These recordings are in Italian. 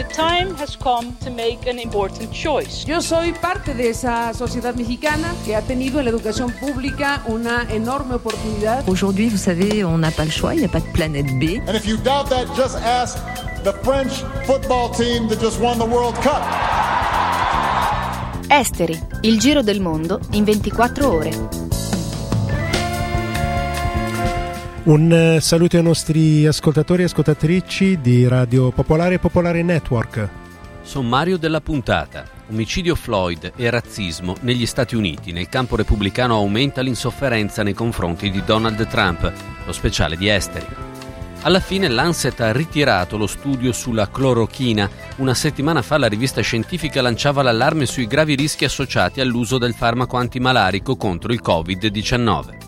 The time has come to make an important choice. Yo soy parte de esa sociedad mexicana que ha tenido en la educación pública una enorme oportunidad. Aujourd'hui, vous savez, on n'a pas le choix, il n'y a pas de planète B. And if you doubt that, just ask the French football team that just won the World Cup. Esteri, il giro del mondo in 24 ore. Un eh, saluto ai nostri ascoltatori e ascoltatrici di Radio Popolare e Popolare Network. Sommario della puntata. Omicidio Floyd e razzismo negli Stati Uniti. Nel campo repubblicano aumenta l'insofferenza nei confronti di Donald Trump, lo speciale di esteri. Alla fine Lancet ha ritirato lo studio sulla clorochina. Una settimana fa la rivista scientifica lanciava l'allarme sui gravi rischi associati all'uso del farmaco antimalarico contro il Covid-19.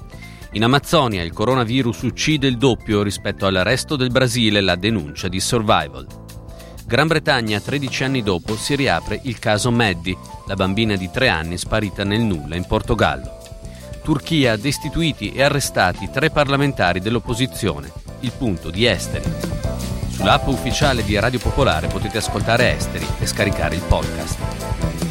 In Amazzonia il coronavirus uccide il doppio rispetto al resto del Brasile, la denuncia di Survival. Gran Bretagna, 13 anni dopo, si riapre il caso Maddie, la bambina di 3 anni sparita nel nulla in Portogallo. Turchia, destituiti e arrestati tre parlamentari dell'opposizione. Il punto di Esteri. Sull'app ufficiale di Radio Popolare potete ascoltare Esteri e scaricare il podcast.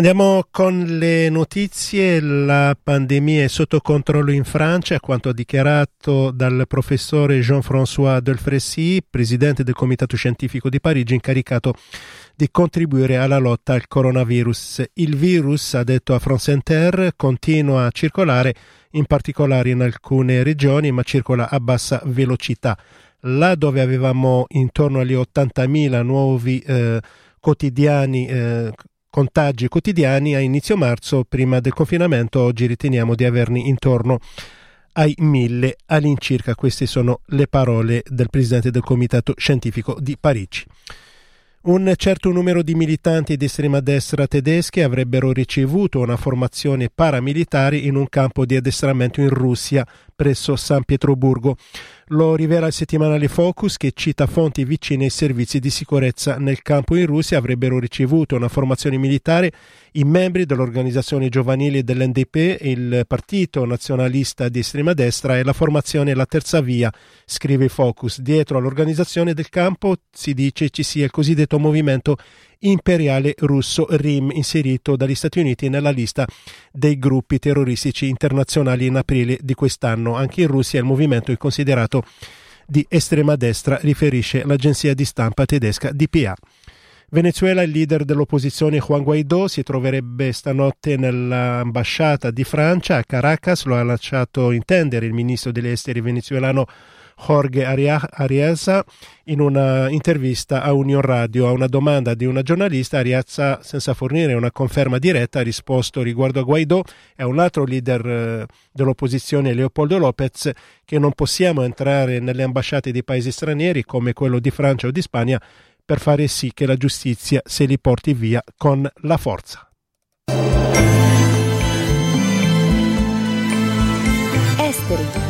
Andiamo con le notizie. La pandemia è sotto controllo in Francia, a quanto dichiarato dal professore Jean-François Delfrécy, presidente del Comitato Scientifico di Parigi, incaricato di contribuire alla lotta al coronavirus. Il virus, ha detto a France Inter, continua a circolare, in particolare in alcune regioni, ma circola a bassa velocità. Là dove avevamo intorno agli 80.000 nuovi eh, quotidiani eh, contagi quotidiani a inizio marzo, prima del confinamento, oggi riteniamo di averni intorno ai mille all'incirca. Queste sono le parole del presidente del comitato scientifico di Parigi. Un certo numero di militanti di estrema destra tedeschi avrebbero ricevuto una formazione paramilitare in un campo di addestramento in Russia presso San Pietroburgo. Lo rivela il settimanale Focus che cita fonti vicine ai servizi di sicurezza nel campo in Russia avrebbero ricevuto una formazione militare i membri dell'organizzazione giovanile dell'NDP, il partito nazionalista di estrema destra e la formazione La Terza Via, scrive Focus. Dietro all'organizzazione del campo si dice ci sia il cosiddetto movimento imperiale russo RIM inserito dagli Stati Uniti nella lista dei gruppi terroristici internazionali in aprile di quest'anno. Anche in Russia il movimento è considerato di estrema destra, riferisce l'agenzia di stampa tedesca DPA. Venezuela, il leader dell'opposizione Juan Guaidó si troverebbe stanotte nell'ambasciata di Francia a Caracas, lo ha lasciato intendere il ministro degli esteri venezuelano Jorge Ariasa in una intervista a Union Radio. A una domanda di una giornalista Ariasa senza fornire una conferma diretta ha risposto riguardo a Guaidó. E a un altro leader eh, dell'opposizione Leopoldo Lopez che non possiamo entrare nelle ambasciate di paesi stranieri come quello di Francia o di Spagna per fare sì che la giustizia se li porti via con la forza. Esteri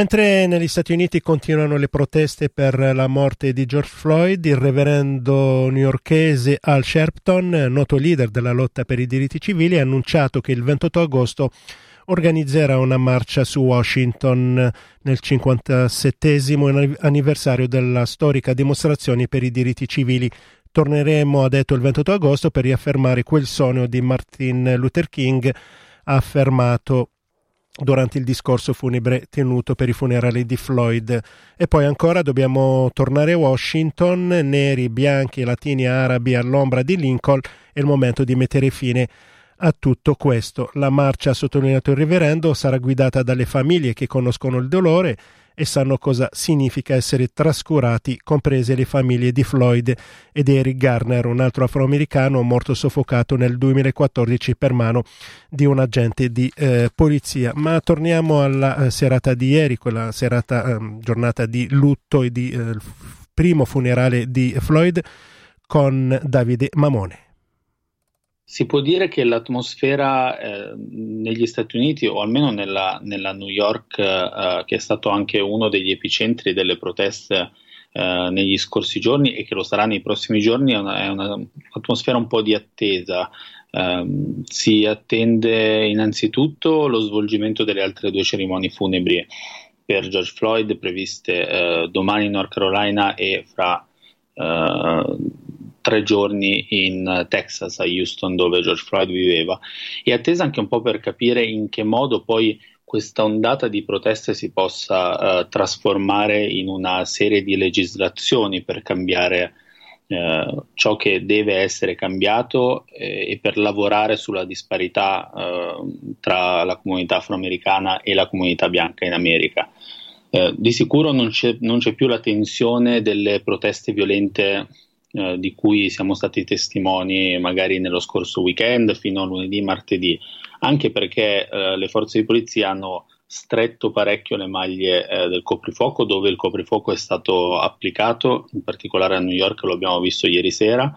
Mentre negli Stati Uniti continuano le proteste per la morte di George Floyd, il reverendo newyorkese Al Sharpton, noto leader della lotta per i diritti civili, ha annunciato che il 28 agosto organizzerà una marcia su Washington nel 57 anniversario della storica dimostrazione per i diritti civili. Torneremo, ha detto il 28 agosto, per riaffermare quel sogno di Martin Luther King, ha affermato durante il discorso funebre tenuto per i funerali di Floyd. E poi ancora dobbiamo tornare a Washington, neri, bianchi, latini, arabi all'ombra di Lincoln, è il momento di mettere fine a tutto questo. La marcia, ha sottolineato il reverendo, sarà guidata dalle famiglie che conoscono il dolore e sanno cosa significa essere trascurati, comprese le famiglie di Floyd ed Eric Garner, un altro afroamericano morto soffocato nel 2014 per mano di un agente di eh, polizia. Ma torniamo alla eh, serata di ieri, quella serata, eh, giornata di lutto e di eh, primo funerale di Floyd con Davide Mamone. Si può dire che l'atmosfera eh, negli Stati Uniti, o almeno nella, nella New York, eh, che è stato anche uno degli epicentri delle proteste eh, negli scorsi giorni e che lo sarà nei prossimi giorni, è, una, un'atmosfera un po' di attesa. Ehm, si attende innanzitutto lo svolgimento delle altre due cerimonie funebri per George Floyd previste eh, domani in North Carolina e fra eh, tre giorni in Texas, a Houston, dove George Floyd viveva, e attesa anche un po' per capire in che modo poi questa ondata di proteste si possa uh, trasformare in una serie di legislazioni per cambiare uh, ciò che deve essere cambiato eh, e per lavorare sulla disparità uh, tra la comunità afroamericana e la comunità bianca in America. di sicuro non c'è, non c'è più la tensione delle proteste violente eh, di cui siamo stati testimoni magari nello scorso weekend fino a lunedì, martedì, anche perché eh, le forze di polizia hanno stretto parecchio le maglie eh, del coprifuoco dove il coprifuoco è stato applicato, in particolare a New York lo abbiamo visto ieri sera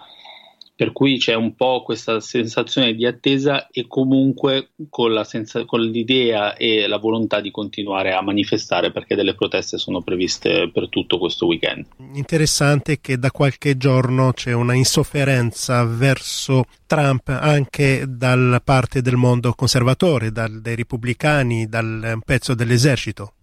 per cui c'è un po' questa sensazione di attesa e comunque con, senza, con, l'idea e la volontà di continuare a manifestare perché delle proteste sono previste per tutto questo weekend. Interessante che da qualche giorno c'è una insofferenza verso Trump anche da parte del mondo conservatore, dal, dai repubblicani, dal pezzo dell'esercito.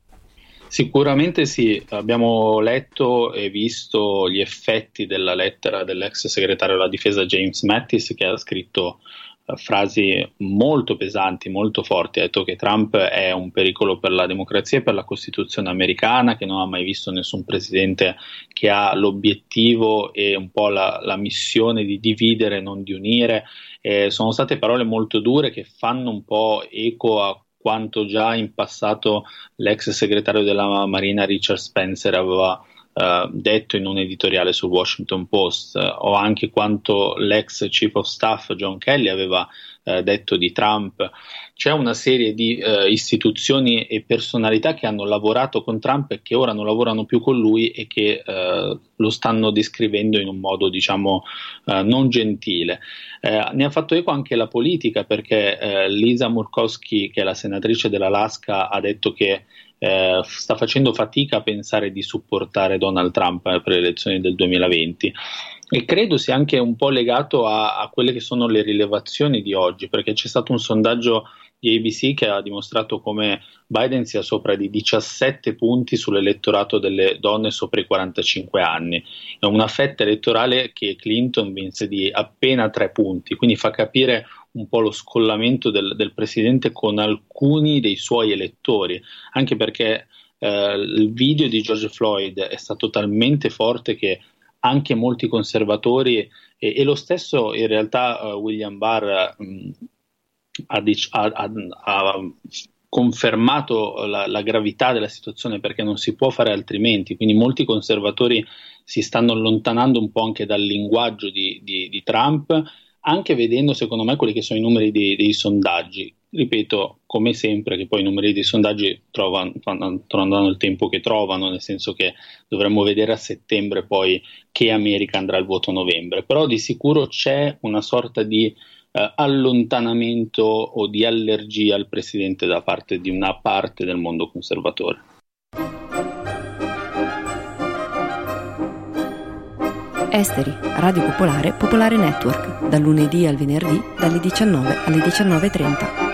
Sicuramente sì, abbiamo letto e visto gli effetti della lettera dell'ex segretario della difesa James Mattis che ha scritto uh, frasi molto pesanti, molto forti. Ha detto che Trump è un pericolo per la democrazia e per la Costituzione americana, che non ha mai visto nessun presidente che ha l'obiettivo e un po' la, la missione di dividere, non di unire. Eh, sono state parole molto dure che fanno un po' eco a quanto già in passato l'ex segretario della Marina Richard Spencer aveva Uh, detto in un editoriale sul Washington Post, uh, o anche quanto l'ex chief of staff John Kelly aveva uh, detto di Trump. C'è una serie di istituzioni e personalità che hanno lavorato con Trump e che ora non lavorano più con lui e che lo stanno descrivendo in un modo, diciamo, non gentile. ne ha fatto eco anche la politica perché Lisa Murkowski, che è la senatrice dell'Alaska, ha detto che eh, sta facendo fatica a pensare di supportare Donald Trump eh, per le elezioni del 2020 e credo sia anche un po' legato a, a, quelle che sono le rilevazioni di oggi, perché c'è stato un sondaggio di ABC che ha dimostrato come Biden sia sopra di 17 punti sull'elettorato delle donne sopra i 45 anni, è una fetta elettorale che Clinton vinse di appena 3 punti, quindi fa capire un po' lo scollamento del, del presidente con alcuni dei suoi elettori, anche perché eh, il video di George Floyd è stato talmente forte che anche molti conservatori e, e lo stesso in realtà uh, William Barr mh, ha, ha, ha, confermato la, la, gravità della situazione perché non si può fare altrimenti, quindi molti conservatori si stanno allontanando un po' anche dal linguaggio di, di, di Trump anche vedendo secondo me quelli che sono i numeri dei, dei sondaggi. Ripeto, come sempre, che poi i numeri dei sondaggi trovano, trovano il tempo che trovano, nel senso che dovremmo vedere a settembre poi che America andrà al voto a novembre, però di sicuro c'è una sorta di eh, allontanamento o di allergia al presidente da parte di una parte del mondo conservatore. Esteri, Radio Popolare, Popolare Network, dal lunedì al venerdì dalle 19 alle 19.30.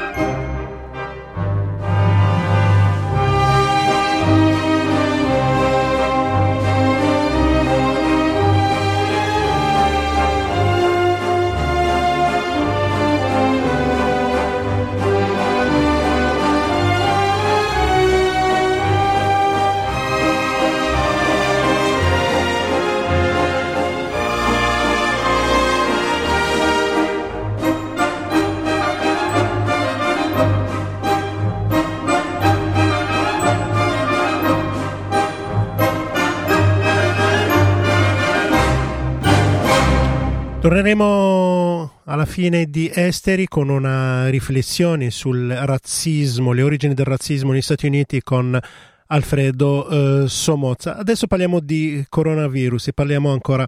Torneremo alla fine di Esteri con una riflessione sul razzismo, le origini del razzismo negli Stati Uniti con Alfredo eh, Somozza. Adesso parliamo di coronavirus e parliamo ancora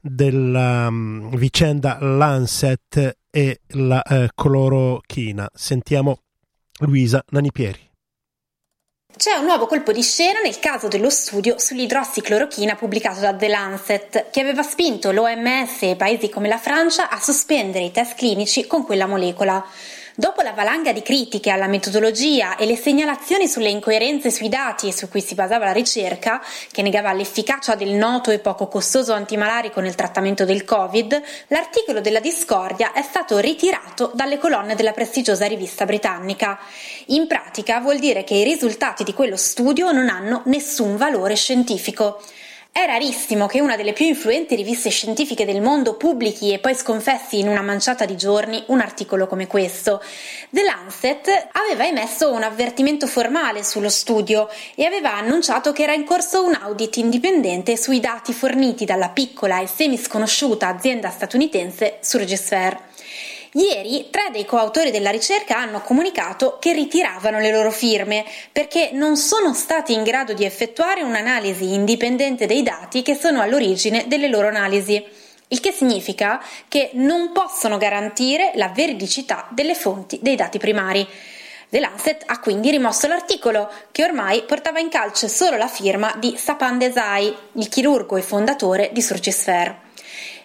della um, vicenda Lancet e la eh, clorochina. Sentiamo Luisa Nanipieri. C'è un nuovo colpo di scena nel caso dello studio sull'idrossiclorochina pubblicato da The Lancet, che aveva spinto l'OMS e paesi come la Francia a sospendere i test clinici con quella molecola. Dopo la valanga di critiche alla metodologia e le segnalazioni sulle incoerenze sui dati su cui si basava la ricerca, che negava l'efficacia del noto e poco costoso antimalarico nel trattamento del Covid, l'articolo della discordia è stato ritirato dalle colonne della prestigiosa rivista britannica. In pratica vuol dire che i risultati di quello studio non hanno nessun valore scientifico. È rarissimo che una delle più influenti riviste scientifiche del mondo pubblichi e poi sconfessi in una manciata di giorni un articolo come questo. The Lancet aveva emesso un avvertimento formale sullo studio e aveva annunciato che era in corso un audit indipendente sui dati forniti dalla piccola e semisconosciuta azienda statunitense Surgisphere. Ieri tre dei coautori della ricerca hanno comunicato che ritiravano le loro firme perché non sono stati in grado di effettuare un'analisi indipendente dei dati che sono all'origine delle loro analisi. Il che significa che non possono garantire la veridicità delle fonti dei dati primari. The Lancet ha quindi rimosso l'articolo, che ormai portava in calce solo la firma di Sapan Desai, il chirurgo e fondatore di Surgisphere.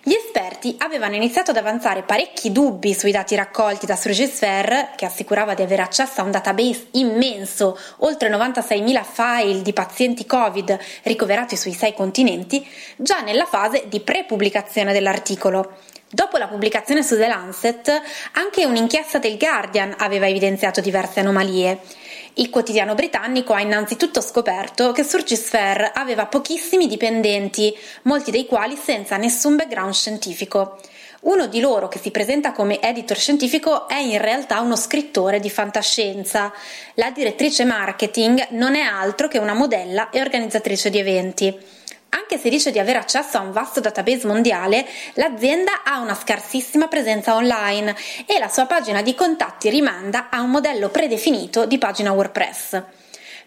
Gli esperti avevano iniziato ad avanzare parecchi dubbi sui dati raccolti da Surgisphere, che assicurava di avere accesso a un database immenso, oltre 96.000 file di pazienti Covid ricoverati sui sei continenti, già nella fase di pre-pubblicazione dell'articolo. Dopo la pubblicazione su The Lancet, anche un'inchiesta del Guardian aveva evidenziato diverse anomalie. Il quotidiano britannico ha innanzitutto scoperto che Surgisphere aveva pochissimi dipendenti, molti dei quali senza nessun background scientifico. Uno di loro, che si presenta come editor scientifico, è in realtà uno scrittore di fantascienza. La direttrice marketing non è altro che una modella e organizzatrice di eventi. Anche se dice di avere accesso a un vasto database mondiale, l'azienda ha una scarsissima presenza online e la sua pagina di contatti rimanda a un modello predefinito di pagina WordPress.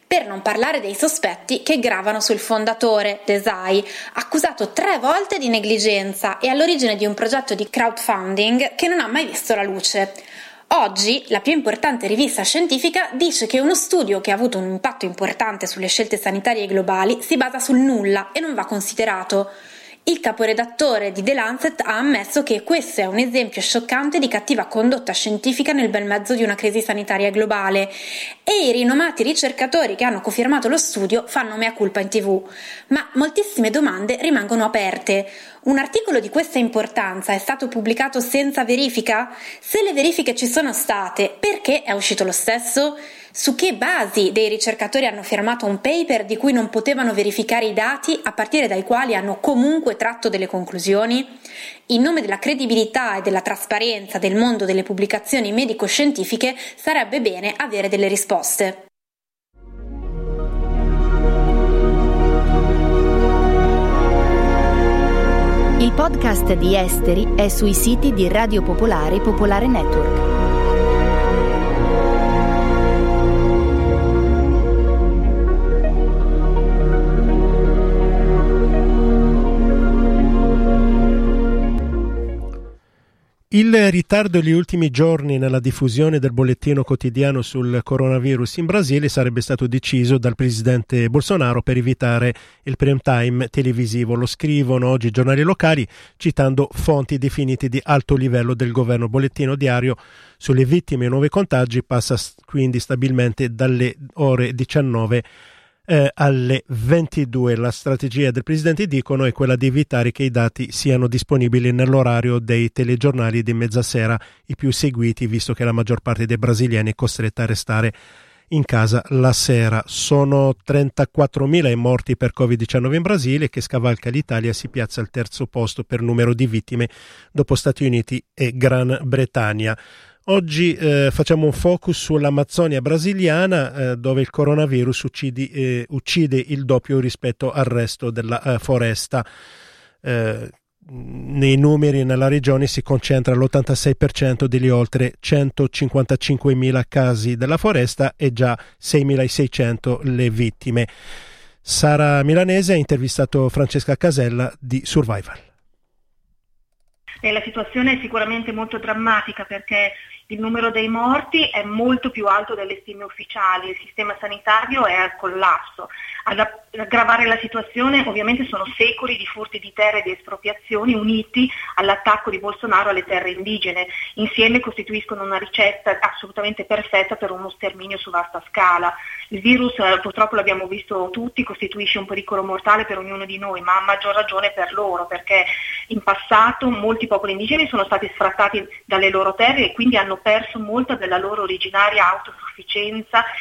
Per non parlare dei sospetti che gravano sul fondatore, Desai, accusato tre volte di negligenza e all'origine di un progetto di crowdfunding che non ha mai visto la luce. Oggi la più importante rivista scientifica dice che uno studio che ha avuto un impatto importante sulle scelte sanitarie globali si basa sul nulla e non va considerato. Il caporedattore di The Lancet ha ammesso che questo è un esempio scioccante di cattiva condotta scientifica nel bel mezzo di una crisi sanitaria globale e i rinomati ricercatori che hanno confermato lo studio fanno mea culpa in tv. Ma moltissime domande rimangono aperte. Un articolo di questa importanza è stato pubblicato senza verifica? Se le verifiche ci sono state, perché è uscito lo stesso? Su che basi dei ricercatori hanno firmato un paper di cui non potevano verificare i dati a partire dai quali hanno comunque tratto delle conclusioni? In nome della credibilità e della trasparenza del mondo delle pubblicazioni medico-scientifiche sarebbe bene avere delle risposte. Il podcast di Esteri è sui siti di Radio Popolare e Popolare Network. Il ritardo degli ultimi giorni nella diffusione del bollettino quotidiano sul coronavirus in Brasile sarebbe stato deciso dal presidente Bolsonaro per evitare il prime time televisivo. Lo scrivono oggi i giornali locali citando fonti definite di alto livello del governo. Bollettino diario sulle vittime e nuovi contagi passa quindi stabilmente dalle ore 19 eh, alle 22. La strategia del Presidente dicono è quella di evitare che i dati siano disponibili nell'orario dei telegiornali di mezzasera, i più seguiti, visto che la maggior parte dei brasiliani è costretta a restare in casa la sera. Sono 34.000 i morti per Covid-19 in Brasile, che scavalca l'Italia e si piazza al terzo posto per numero di vittime dopo Stati Uniti e Gran Bretagna. Oggi eh, facciamo un focus sull'Amazzonia brasiliana eh, dove il coronavirus uccidi, eh, uccide il doppio rispetto al resto della eh, foresta. Eh, nei numeri nella regione si concentra l'86% degli oltre 155.000 casi della foresta e già 6.600 le vittime. Sara Milanese ha intervistato Francesca Casella di Survival. la situazione è sicuramente molto drammatica perché il numero dei morti è molto più alto delle stime ufficiali, il sistema sanitario è al collasso. Ad aggravare la situazione ovviamente sono secoli di furti di terre e di espropriazioni uniti all'attacco di Bolsonaro alle terre indigene. Insieme costituiscono una ricetta assolutamente perfetta per uno sterminio su vasta scala. Il virus, eh, purtroppo l'abbiamo visto tutti, costituisce un pericolo mortale per ognuno di noi, ma a maggior ragione per loro, perché in passato molti popoli indigeni sono stati sfrattati dalle loro terre e quindi hanno perso molta della loro originaria autosufficienza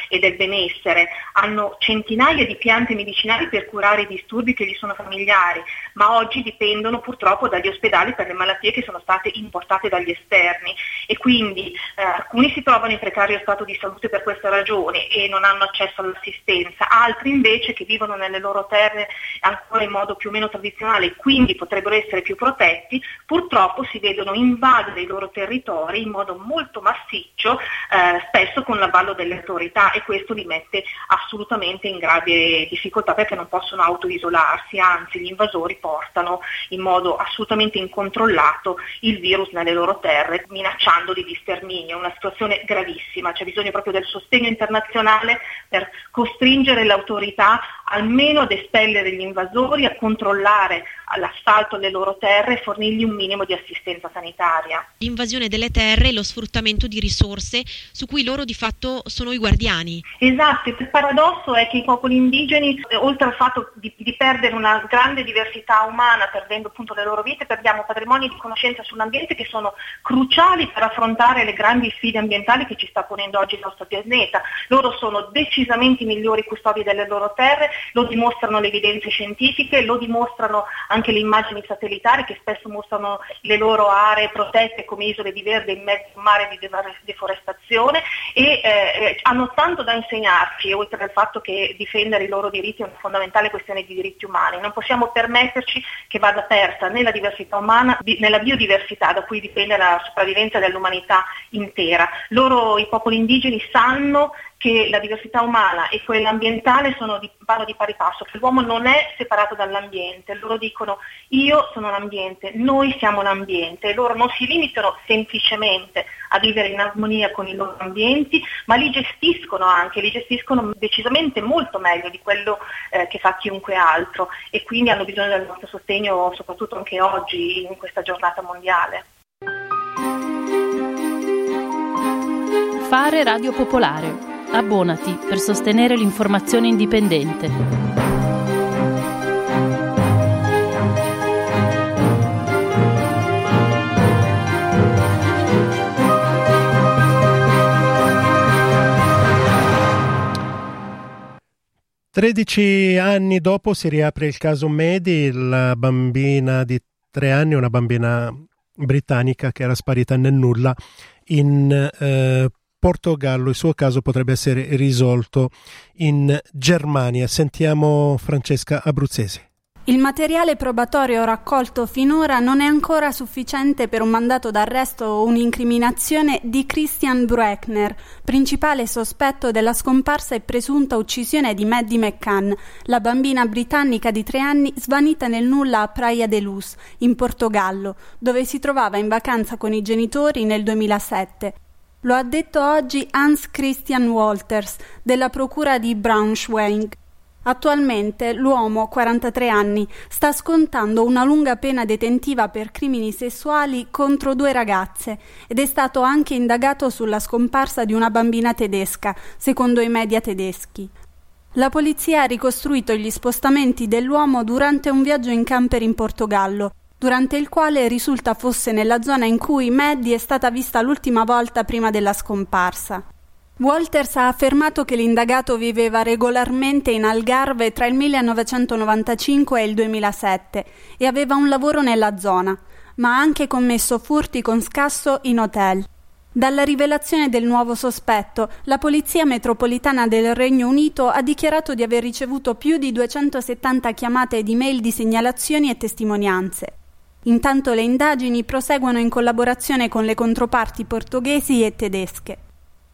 e del benessere. Hanno centinaia di piante medicinali per curare i disturbi che gli sono familiari, ma oggi dipendono purtroppo dagli ospedali per le malattie che sono state importate dagli esterni e quindi eh, alcuni si trovano in precario stato di salute per questa ragione e non hanno accesso all'assistenza, altri invece che vivono nelle loro terre ancora in modo più o meno tradizionale e quindi potrebbero essere più protetti, purtroppo si vedono invadere i loro territori in modo molto massiccio, eh, spesso con l'avallo delle autorità e questo li mette assolutamente in grave difficoltà perché non possono autoisolarsi, anzi gli invasori portano in modo assolutamente incontrollato il virus nelle loro terre, minacciandoli di sterminio. È una situazione gravissima, c'è bisogno proprio del sostegno internazionale per costringere le autorità almeno ad espellere gli invasori, a controllare l'assalto alle loro terre e fornirgli un minimo di assistenza sanitaria. L'invasione delle terre e lo sfruttamento di risorse su cui loro di fatto sono i guardiani. Esatto, il paradosso è che i popoli indigeni, oltre al fatto di, di perdere una grande diversità umana, perdendo appunto le loro vite, perdiamo patrimoni di conoscenza sull'ambiente che sono cruciali per affrontare le grandi sfide ambientali che ci sta ponendo oggi il nostro pianeta. Loro sono decisamente i migliori custodi delle loro terre, lo dimostrano le evidenze scientifiche, lo dimostrano anche le immagini satellitari che spesso mostrano le loro aree protette come isole di verde in mezzo a un mare di deforestazione e eh, hanno tanto da insegnarci, oltre al fatto che difendere i loro diritti è una fondamentale questione di diritti umani. Non possiamo permetterci che vada persa né la diversità umana nella biodiversità da cui dipende la sopravvivenza dell'umanità intera. Loro, i popoli indigeni, sanno che la diversità umana e quella ambientale di, vanno di pari passo, che l'uomo non è separato dall'ambiente, loro dicono io sono l'ambiente, noi siamo l'ambiente, loro non si limitano semplicemente a vivere in armonia con i loro ambienti, ma li gestiscono anche, li gestiscono decisamente molto meglio di quello eh, che fa chiunque altro. E quindi hanno bisogno del nostro sostegno soprattutto anche oggi in questa giornata mondiale. Fare Radio Popolare Abbonati per sostenere l'informazione indipendente. Tredici anni dopo si riapre il caso Medi, la bambina di tre anni, una bambina britannica che era sparita nel nulla in eh, Portogallo il suo caso potrebbe essere risolto in Germania. Sentiamo Francesca Abruzzesi. Il materiale probatorio raccolto finora non è ancora sufficiente per un mandato d'arresto o un'incriminazione di Christian Brueckner, principale sospetto della scomparsa e presunta uccisione di Maddie McCann, la bambina britannica di tre anni svanita nel nulla a Praia de Luz, in Portogallo, dove si trovava in vacanza con i genitori nel 2007. Lo ha detto oggi Hans Christian Walters della Procura di Braunschweig. Attualmente l'uomo, 43 anni, sta scontando una lunga pena detentiva per crimini sessuali contro due ragazze ed è stato anche indagato sulla scomparsa di una bambina tedesca, secondo i media tedeschi. La polizia ha ricostruito gli spostamenti dell'uomo durante un viaggio in camper in Portogallo durante il quale risulta fosse nella zona in cui Maddie è stata vista l'ultima volta prima della scomparsa. Walters ha affermato che l'indagato viveva regolarmente in Algarve tra il 1995 e il 2007 e aveva un lavoro nella zona, ma ha anche commesso furti con scasso in hotel. Dalla rivelazione del nuovo sospetto, la Polizia Metropolitana del Regno Unito ha dichiarato di aver ricevuto più di 270 chiamate ed email di segnalazioni e testimonianze. Intanto le indagini proseguono in collaborazione con le controparti portoghesi e tedesche.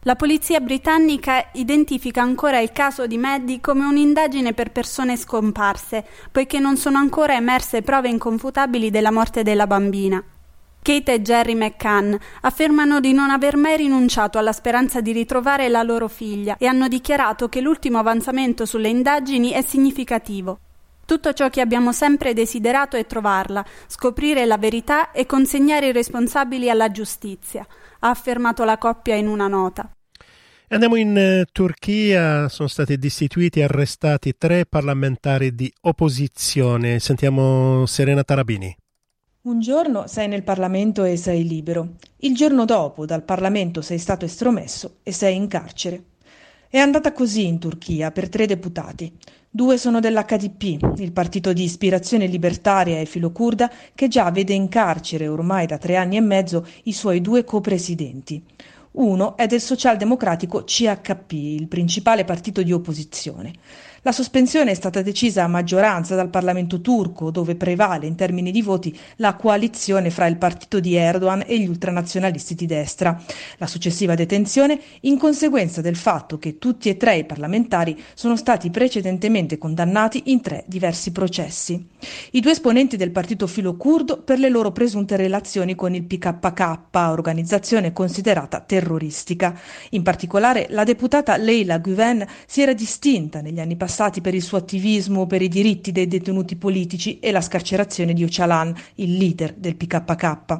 La polizia britannica identifica ancora il caso di Maddie come un'indagine per persone scomparse, poiché non sono ancora emerse prove inconfutabili della morte della bambina. Kate e Jerry McCann affermano di non aver mai rinunciato alla speranza di ritrovare la loro figlia e hanno dichiarato che l'ultimo avanzamento sulle indagini è significativo. Tutto ciò che abbiamo sempre desiderato è trovarla, scoprire la verità e consegnare i responsabili alla giustizia, ha affermato la coppia in una nota. Andiamo in uh, Turchia, sono stati destituiti e arrestati tre parlamentari di opposizione. Sentiamo Serena Tarabini. Un giorno sei nel Parlamento e sei libero, il giorno dopo dal Parlamento sei stato estromesso e sei in carcere. È andata così in Turchia per tre deputati. Due sono dell'HDP, il partito di ispirazione libertaria e filocurda che già vede in carcere ormai da tre anni e mezzo i suoi due copresidenti. Uno è del socialdemocratico CHP, il principale partito di opposizione. La sospensione è stata decisa a maggioranza dal Parlamento turco, dove prevale in termini di voti la coalizione fra il partito di Erdogan e gli ultranazionalisti di destra. La successiva detenzione in conseguenza del fatto che tutti e tre i parlamentari sono stati precedentemente condannati in tre diversi processi. I due esponenti del partito filo curdo per le loro presunte relazioni con il PKK, organizzazione considerata terroristica. In particolare la deputata Leila Guven si era distinta negli anni passati passati per il suo attivismo per i diritti dei detenuti politici e la scarcerazione di Öcalan, il leader del PKK.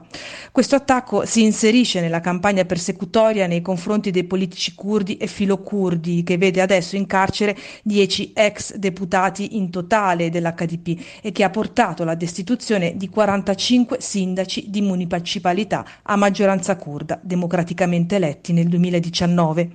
Questo attacco si inserisce nella campagna persecutoria nei confronti dei politici curdi e filocurdi, che vede adesso in carcere dieci ex deputati in totale dell'HDP e che ha portato alla destituzione di 45 sindaci di municipalità a maggioranza curda, democraticamente eletti nel 2019.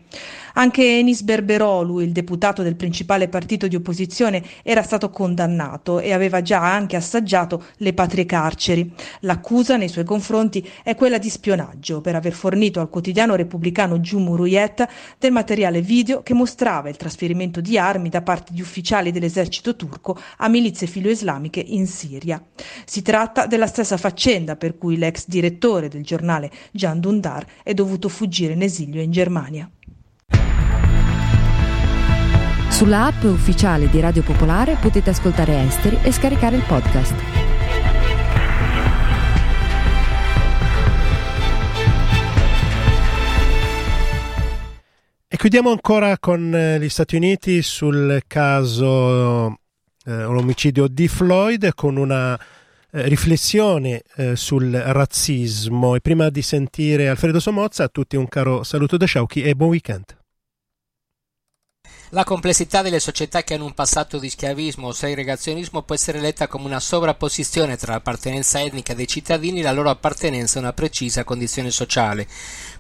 Anche Enis Berberolu, il deputato del principale partito di opposizione, era stato condannato e aveva già anche assaggiato le patrie carceri. L'accusa nei suoi confronti è quella di spionaggio per aver fornito al quotidiano repubblicano Cumhuriyet del materiale video che mostrava il trasferimento di armi da parte di ufficiali dell'esercito turco a milizie filoislamiche in Siria. Si tratta della stessa faccenda per cui l'ex direttore del giornale Can Dundar è dovuto fuggire in esilio in Germania. Sulla app ufficiale di Radio Popolare potete ascoltare Esteri e scaricare il podcast. E chiudiamo ancora con eh, gli Stati Uniti sul caso eh, l'omicidio di Floyd con una eh, riflessione eh, sul razzismo. E prima di sentire Alfredo Somozza, a tutti un caro saluto da Sciauchi e buon weekend. La complessità delle società che hanno un passato di schiavismo o segregazionismo può essere letta come una sovrapposizione tra l'appartenenza etnica dei cittadini e la loro appartenenza a una precisa condizione sociale.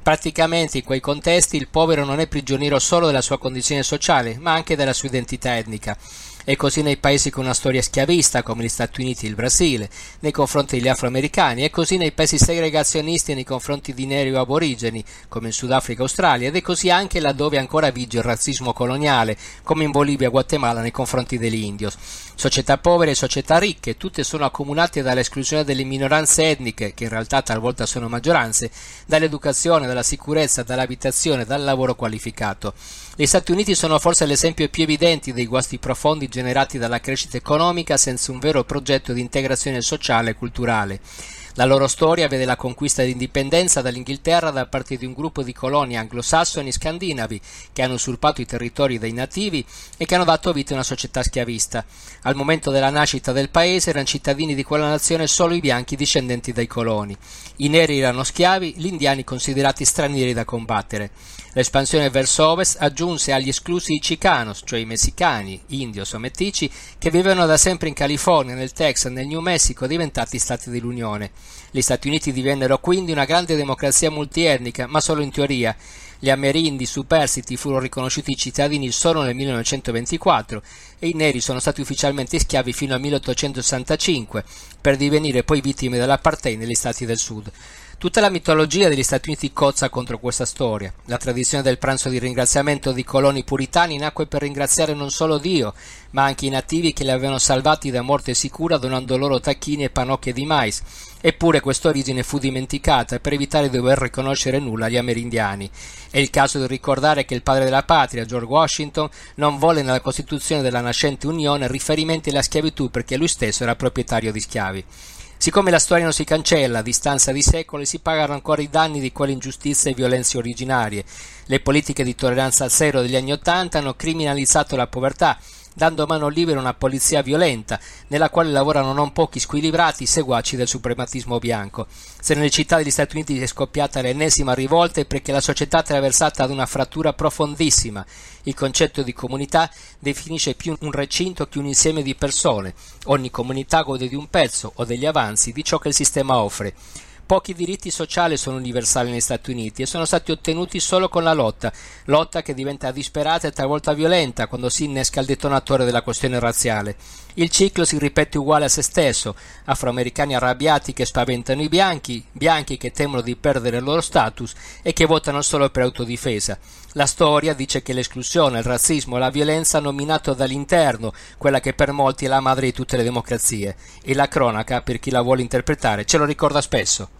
Praticamente in quei contesti il povero non è prigioniero solo della sua condizione sociale, ma anche della sua identità etnica. È così nei paesi con una storia schiavista come gli Stati Uniti e il Brasile, nei confronti degli afroamericani, è così nei paesi segregazionisti nei confronti di neri o aborigeni come in Sudafrica e Australia ed è così anche laddove ancora vige il razzismo coloniale come in Bolivia e Guatemala nei confronti degli indios. Società povere e società ricche, tutte sono accomunate dall'esclusione delle minoranze etniche, che in realtà talvolta sono maggioranze, dall'educazione, dalla sicurezza, dall'abitazione, dal lavoro qualificato. Gli Stati Uniti sono forse l'esempio più evidente dei guasti profondi generati dalla crescita economica senza un vero progetto di integrazione sociale e culturale. La loro storia vede la conquista di indipendenza dall'Inghilterra da parte di un gruppo di colonie anglosassoni scandinavi che hanno usurpato i territori dei nativi e che hanno dato vita a una società schiavista. Al momento della nascita del paese erano cittadini di quella nazione solo i bianchi discendenti dai coloni. I neri erano schiavi, gli indiani considerati stranieri da combattere. L'espansione verso ovest aggiunse agli esclusi i chicanos, cioè i messicani, indios o mettici, che vivevano da sempre in California, nel Texas, nel New Mexico, diventati stati dell'Unione. Gli Stati Uniti divennero quindi una grande democrazia multietnica, ma solo in teoria. Gli amerindi superstiti furono riconosciuti cittadini solo nel 1924 e i neri sono stati ufficialmente schiavi fino al 1865, per divenire poi vittime dell'apartheid negli Stati del Sud. Tutta la mitologia degli Stati Uniti cozza contro questa storia. La tradizione del pranzo di ringraziamento di coloni puritani nacque per ringraziare non solo Dio, ma anche i nativi che li avevano salvati da morte sicura donando loro tacchini e pannocchie di mais. Eppure questa origine fu dimenticata per evitare di dover riconoscere nulla agli amerindiani. È il caso di ricordare che il padre della patria, George Washington, non volle nella Costituzione della nascente Unione riferimenti alla schiavitù perché lui stesso era proprietario di schiavi. Siccome la storia non si cancella, a distanza di secoli si pagano ancora i danni di quelle ingiustizie e violenze originarie. Le politiche di tolleranza zero degli anni Ottanta hanno criminalizzato la povertà, dando mano libera a una polizia violenta, nella quale lavorano non pochi squilibrati seguaci del suprematismo bianco. Se nelle città degli Stati Uniti è scoppiata l'ennesima rivolta è perché la società è attraversata da una frattura profondissima. Il concetto di comunità definisce più un recinto che un insieme di persone. Ogni comunità gode di un pezzo o degli avanzi di ciò che il sistema offre. Pochi diritti sociali sono universali negli Stati Uniti e sono stati ottenuti solo con la lotta, lotta che diventa disperata e talvolta violenta quando si innesca il detonatore della questione razziale. Il ciclo si ripete uguale a se stesso, afroamericani arrabbiati che spaventano i bianchi, bianchi che temono di perdere il loro status e che votano solo per autodifesa. La storia dice che l'esclusione, il razzismo e la violenza hanno minato dall'interno quella che per molti è la madre di tutte le democrazie e la cronaca, per chi la vuole interpretare, ce lo ricorda spesso.